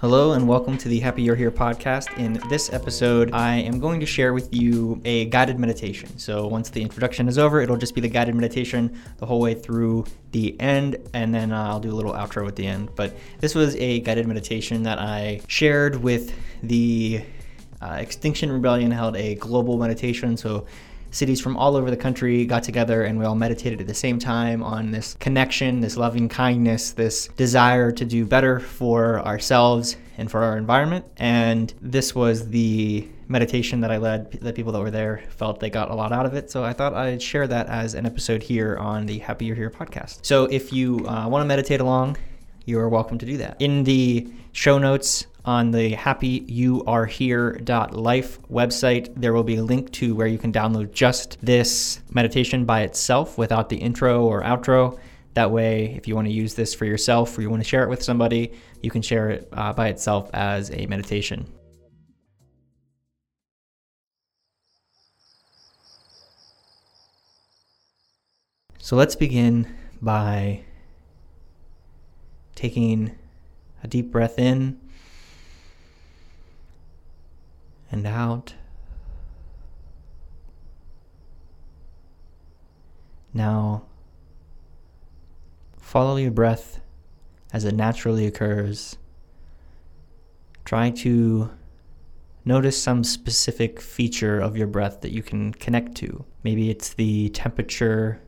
Hello and welcome to the Happy You're Here podcast. In this episode, I am going to share with you a guided meditation. So, once the introduction is over, it'll just be the guided meditation the whole way through the end, and then uh, I'll do a little outro at the end. But this was a guided meditation that I shared with the uh, Extinction Rebellion, held a global meditation. So, cities from all over the country got together and we all meditated at the same time on this connection, this loving kindness, this desire to do better for ourselves and for our environment. And this was the meditation that I led. The people that were there felt they got a lot out of it. So I thought I'd share that as an episode here on the Happy You're Here podcast. So if you uh, want to meditate along, you are welcome to do that. In the show notes, on the happyyouarehere.life website, there will be a link to where you can download just this meditation by itself without the intro or outro. That way, if you want to use this for yourself or you want to share it with somebody, you can share it uh, by itself as a meditation. So let's begin by taking a deep breath in and out. Now, follow your breath as it naturally occurs. Try to notice some specific feature of your breath that you can connect to. Maybe it's the temperature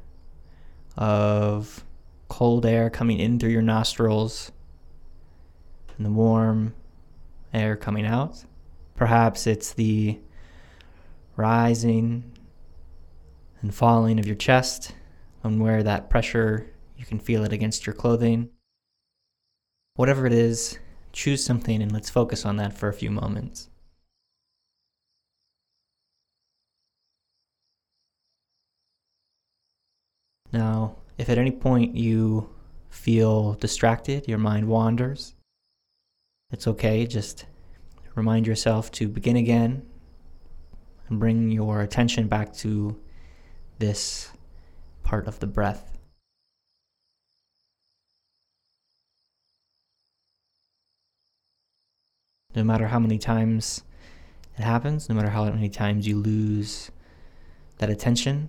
of cold air coming in through your nostrils and the warm air coming out. Perhaps it's the rising and falling of your chest and where that pressure, you can feel it against your clothing. Whatever it is, choose something and let's focus on that for a few moments. Now, if at any point you feel distracted, your mind wanders, it's okay, just remind yourself to begin again and bring your attention back to this part of the breath. No matter how many times it happens, no matter how many times you lose that attention,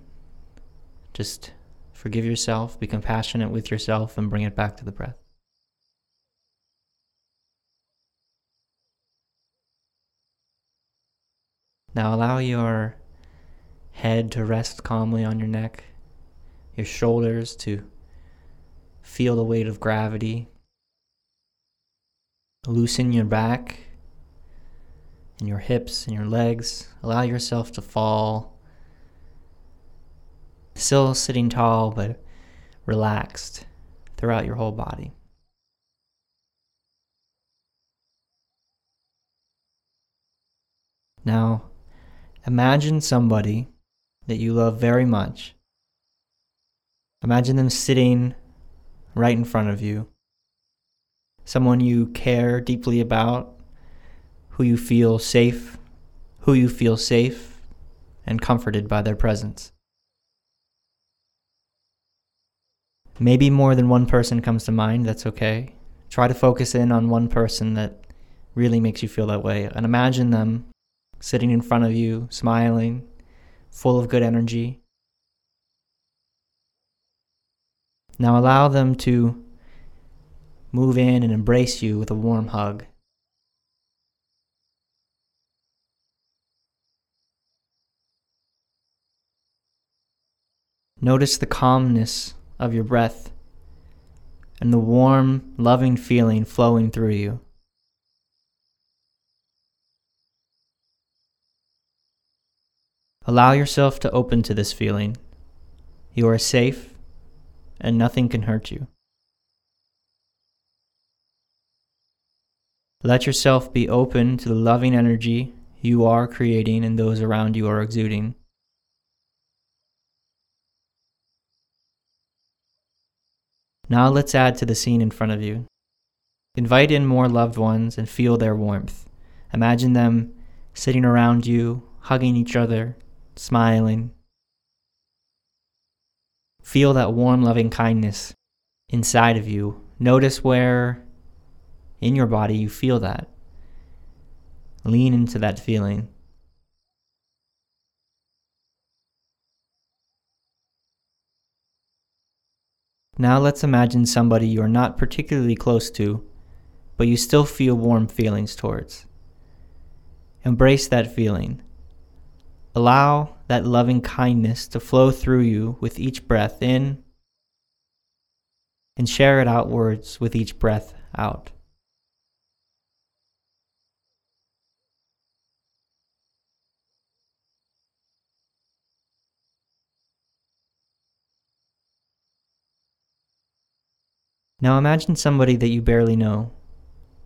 just forgive yourself, be compassionate with yourself, and bring it back to the breath. Now allow your head to rest calmly on your neck, your shoulders to feel the weight of gravity. Loosen your back and your hips and your legs. Allow yourself to fall. Still sitting tall, but relaxed throughout your whole body. Now, Imagine somebody that you love very much. Imagine them sitting right in front of you. Someone you care deeply about, who you feel safe, who you feel safe and comforted by their presence. Maybe more than one person comes to mind, that's okay. Try to focus in on one person that really makes you feel that way and imagine them sitting in front of you, smiling, full of good energy. Now allow them to move in and embrace you with a warm hug. Notice the calmness of your breath and the warm, loving feeling flowing through you. Allow yourself to open to this feeling. You are safe, and nothing can hurt you. Let yourself be open to the loving energy you are creating and those around you are exuding. Now let's add to the scene in front of you. Invite in more loved ones and feel their warmth. Imagine them sitting around you, hugging each other, smiling. Feel that warm, loving kindness inside of you. Notice where in your body you feel that. Lean into that feeling. Now let's imagine somebody you're not particularly close to, but you still feel warm feelings towards. Embrace that feeling. Allow that loving kindness to flow through you with each breath in and share it outwards with each breath out. Now imagine somebody that you barely know,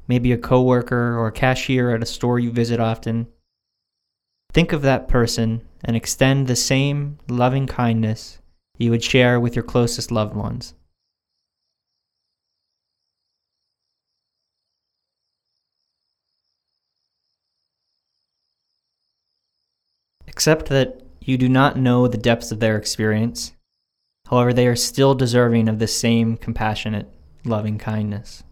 maybe a coworker or a cashier at a store you visit often. Think of that person and extend the same loving kindness you would share with your closest loved ones. Accept that you do not know the depths of their experience. However, they are still deserving of the same compassionate loving kindness.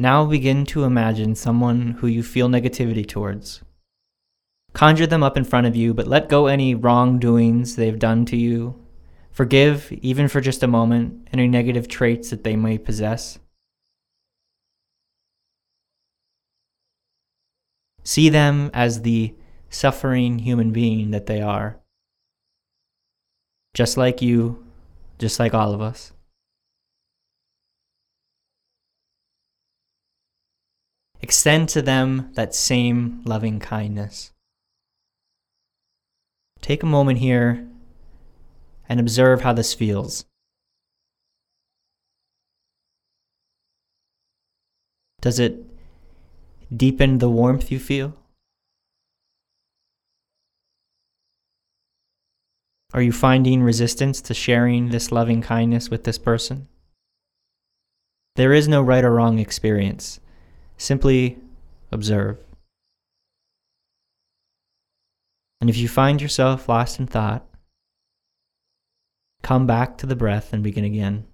Now begin to imagine someone who you feel negativity towards. Conjure them up in front of you, but let go any wrongdoings they've done to you. Forgive, even for just a moment, any negative traits that they may possess. See them as the suffering human being that they are just like you, just like all of us. Extend to them that same loving kindness. Take a moment here and observe how this feels. Does it deepen the warmth you feel? Are you finding resistance to sharing this loving kindness with this person? There is no right or wrong experience. Simply observe. And if you find yourself lost in thought, come back to the breath and begin again.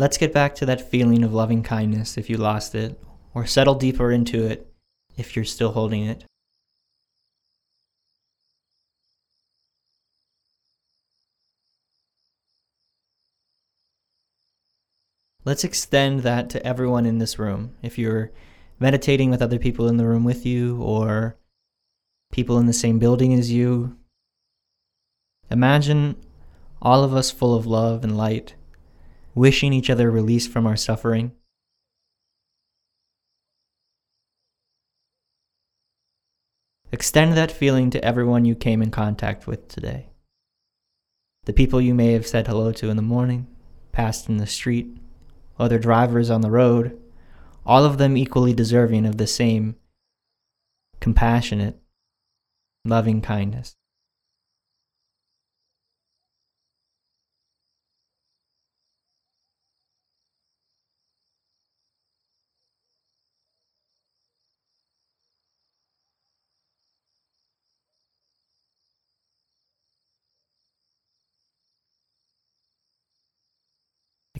Let's get back to that feeling of loving kindness if you lost it, or settle deeper into it if you're still holding it. Let's extend that to everyone in this room. If you're meditating with other people in the room with you, or people in the same building as you, imagine all of us full of love and light wishing each other release from our suffering. Extend that feeling to everyone you came in contact with today. The people you may have said hello to in the morning, passed in the street, other drivers on the road, all of them equally deserving of the same compassionate, loving kindness.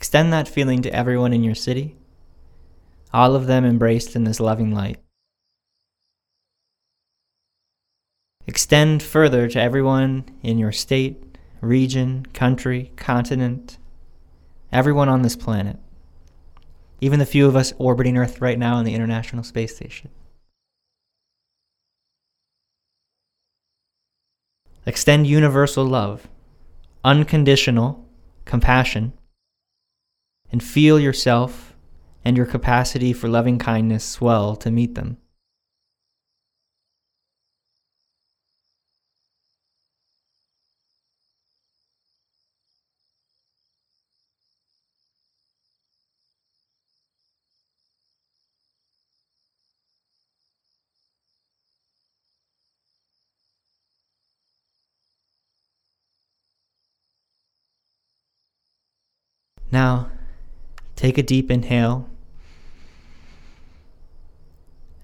Extend that feeling to everyone in your city, all of them embraced in this loving light. Extend further to everyone in your state, region, country, continent, everyone on this planet, even the few of us orbiting Earth right now in the International Space Station. Extend universal love, unconditional compassion and feel yourself and your capacity for loving kindness swell to meet them. Now, take a deep inhale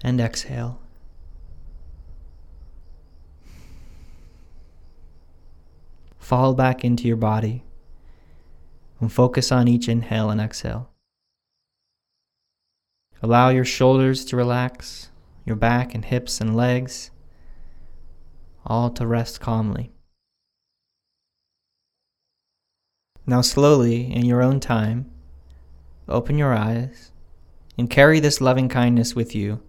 and exhale. Fall back into your body and focus on each inhale and exhale. Allow your shoulders to relax, your back and hips and legs, all to rest calmly. Now, slowly, in your own time, open your eyes and carry this loving kindness with you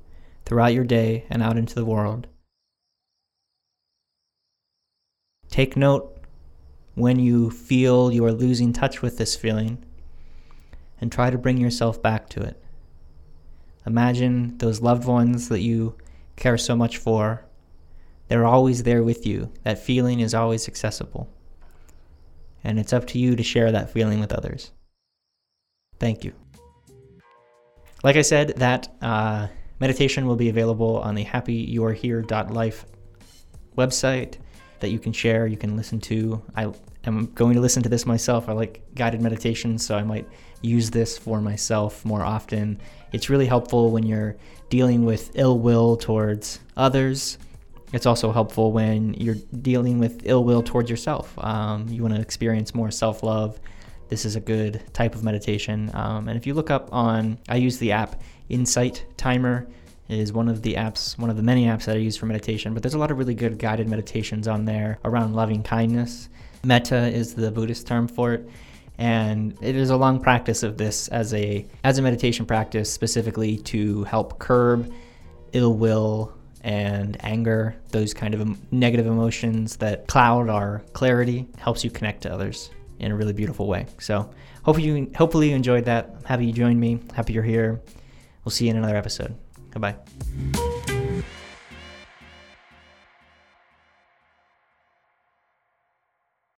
throughout your day and out into the world. Take note when you feel you are losing touch with this feeling and try to bring yourself back to it. Imagine those loved ones that you care so much for. They're always there with you. That feeling is always accessible. And it's up to you to share that feeling with others. Thank you. Like I said, that uh, meditation will be available on the happyyouarehere.life website that you can share, you can listen to. I am going to listen to this myself. I like guided meditation, so I might use this for myself more often. It's really helpful when you're dealing with ill will towards others. It's also helpful when you're dealing with ill will towards yourself. Um, you want to experience more self love. This is a good type of meditation. Um, and if you look up on, I use the app Insight Timer is one of the apps, one of the many apps that I use for meditation. But there's a lot of really good guided meditations on there around loving kindness. Metta is the Buddhist term for it and it is a long practice of this as a as a meditation practice specifically to help curb ill will and anger those kind of negative emotions that cloud our clarity helps you connect to others in a really beautiful way. So hopefully you hopefully you enjoyed that. Happy you joined me. Happy you're here. We'll see you in another episode. Goodbye